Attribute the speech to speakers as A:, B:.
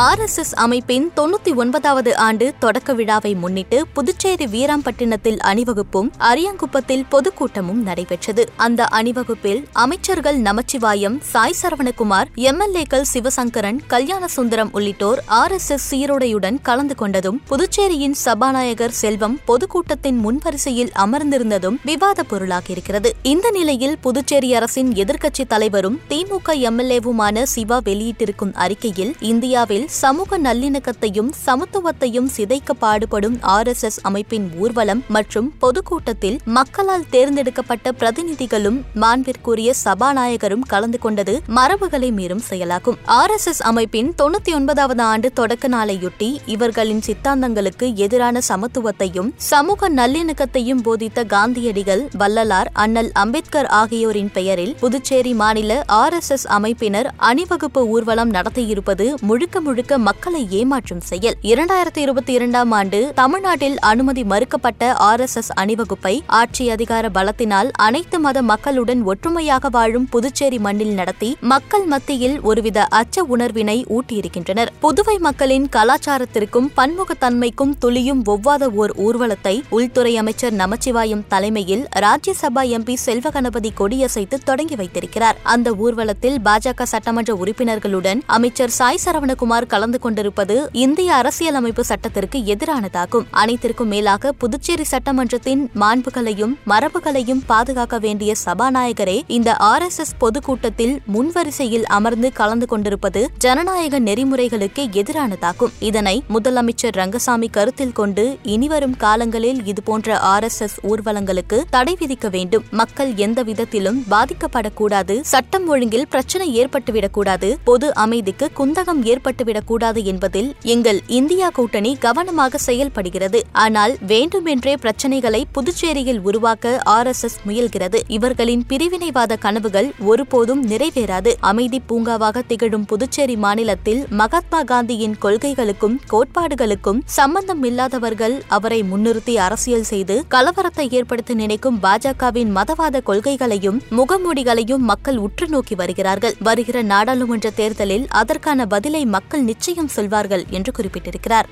A: RSS அமைப்பின் தொண்ணூத்தி ஒன்பதாவது ஆண்டு தொடக்க விழாவை முன்னிட்டு புதுச்சேரி வீராம்பட்டினத்தில் அணிவகுப்பும் அரியங்குப்பத்தில் பொதுக்கூட்டமும் நடைபெற்றது. அந்த அணிவகுப்பில் அமைச்சர்கள் நமச்சிவாயம் சாய் சரவணகுமார் எம்எல்ஏக்கள் சிவசங்கரன் கல்யாண சுந்தரம் உள்ளிட்டோர் ஆர்எஸ்எஸ் சீருடையுடன் கலந்து கொண்டதும் புதுச்சேரியின் சபாநாயகர் செல்வம் பொதுக்கூட்டத்தின் முன்வரிசையில் அமர்ந்திருந்ததும் விவாத பொருளாகியிருக்கிறது. இந்த நிலையில் புதுச்சேரி அரசின் எதிர்க்கட்சித் தலைவரும் திமுக எம்எல்ஏவுமான சிவா வெளியிட்டிருக்கும் அறிக்கையில் இந்தியாவில் சமூக நல்லிணக்கத்தையும் சமத்துவத்தையும் சிதைக்க பாடுபடும் ஆர் எஸ் எஸ் அமைப்பின் ஊர்வலம் மற்றும் பொதுக்கூட்டத்தில் மக்களால் தேர்ந்தெடுக்கப்பட்ட பிரதிநிதிகளும் மாண்பிற்குரிய சபாநாயகரும் கலந்து கொண்டது மரபுகளை மீறும் செயலாகும். ஆர் எஸ் எஸ் அமைப்பின் தொண்ணூத்தி ஒன்பதாவது ஆண்டு தொடக்க நாளையொட்டி இவர்களின் சித்தாந்தங்களுக்கு எதிரான சமத்துவத்தையும் சமூக நல்லிணக்கத்தையும் போதித்த காந்தியடிகள் வள்ளலார் அண்ணல் அம்பேத்கர் ஆகியோரின் பெயரில் புதுச்சேரி மாநில ஆர் எஸ் எஸ் அமைப்பினர் அணிவகுப்பு ஊர்வலம் நடத்தியிருப்பது முழுக்க முழுக்க மக்களை ஏமாற்றும் செயல். இரண்டாயிரத்தி இருபத்தி இரண்டாம் ஆண்டு தமிழ்நாட்டில் அனுமதி மறுக்கப்பட்ட ஆர் எஸ் எஸ் அணிவகுப்பை ஆட்சி அதிகார பலத்தினால் அனைத்து மத மக்களுடன் ஒற்றுமையாக வாழும் புதுச்சேரி மண்ணில் நடத்தி மக்கள் மத்தியில் ஒருவித அச்ச உணர்வினை ஊட்டியிருக்கின்றனர். புதுவை மக்களின் கலாச்சாரத்திற்கும் பன்முகத்தன்மைக்கும் துளியும் ஒவ்வாத ஓர் ஊர்வலத்தை உள்துறை அமைச்சர் நமச்சிவாயம் தலைமையில் ராஜ்யசபா எம்பி செல்வ கணபதி கொடியசைத்து தொடங்கி வைத்திருக்கிறார். அந்த ஊர்வலத்தில் பாஜக சட்டமன்ற உறுப்பினர்களுடன் அமைச்சர் சாய் சரவணகுமார் கலந்து கொண்டிருப்பது இந்திய அரசியலமைப்பு சட்டத்திற்கு எதிரானதாகும். அனைத்திற்கும் மேலாக புதுச்சேரி சட்டமன்றத்தின் மாண்புகளையும் மரபுகளையும் பாதுகாக்க வேண்டிய சபாநாயகரே இந்த ஆர் எஸ் எஸ் பொதுக்கூட்டத்தில் முன்வரிசையில் அமர்ந்து கலந்து கொண்டிருப்பது ஜனநாயக நெறிமுறைகளுக்கு எதிரானதாகும். இதனை முதலமைச்சர் ரங்கசாமி கருத்தில் கொண்டு இனிவரும் காலங்களில் இதுபோன்ற ஆர் எஸ் எஸ் ஊர்வலங்களுக்கு தடை விதிக்க வேண்டும். மக்கள் எந்த விதத்திலும் பாதிக்கப்படக்கூடாது. சட்டம் ஒழுங்கில் பிரச்சனை ஏற்பட்டுவிடக்கூடாது. பொது அமைதிக்கு குந்தகம் ஏற்பட்டு ஏற்பட்டுவிடக்கூடாது என்பதில் எங்கள் இந்தியா கூட்டணி கவனமாக செயல்படுகிறது. ஆனால் வேண்டுமென்றே பிரச்சனைகளை புதுச்சேரியில் உருவாக்க ஆர் எஸ் எஸ் முயல்கிறது. இவர்களின் பிரிவினைவாத கனவுகள் ஒருபோதும் நிறைவேறாது. அமைதி பூங்காவாக திகழும் புதுச்சேரி மாநிலத்தில் மகாத்மா காந்தியின் கொள்கைகளுக்கும் கோட்பாடுகளுக்கும் சம்பந்தம் இல்லாதவர்கள் அவரை முன்னிறுத்தி அரசியல் செய்து கலவரத்தை ஏற்படுத்த நினைக்கும் பாஜகவின் மதவாத கொள்கைகளையும் முகமூடிகளையும் மக்கள் உற்று நோக்கி வருகிறார்கள். வருகிற நாடாளுமன்ற தேர்தலில் அதற்கான பதிலை மக்கள் நிச்சயம் சொல்வார்கள் என்று குறிப்பிட்டிருக்கிறார்.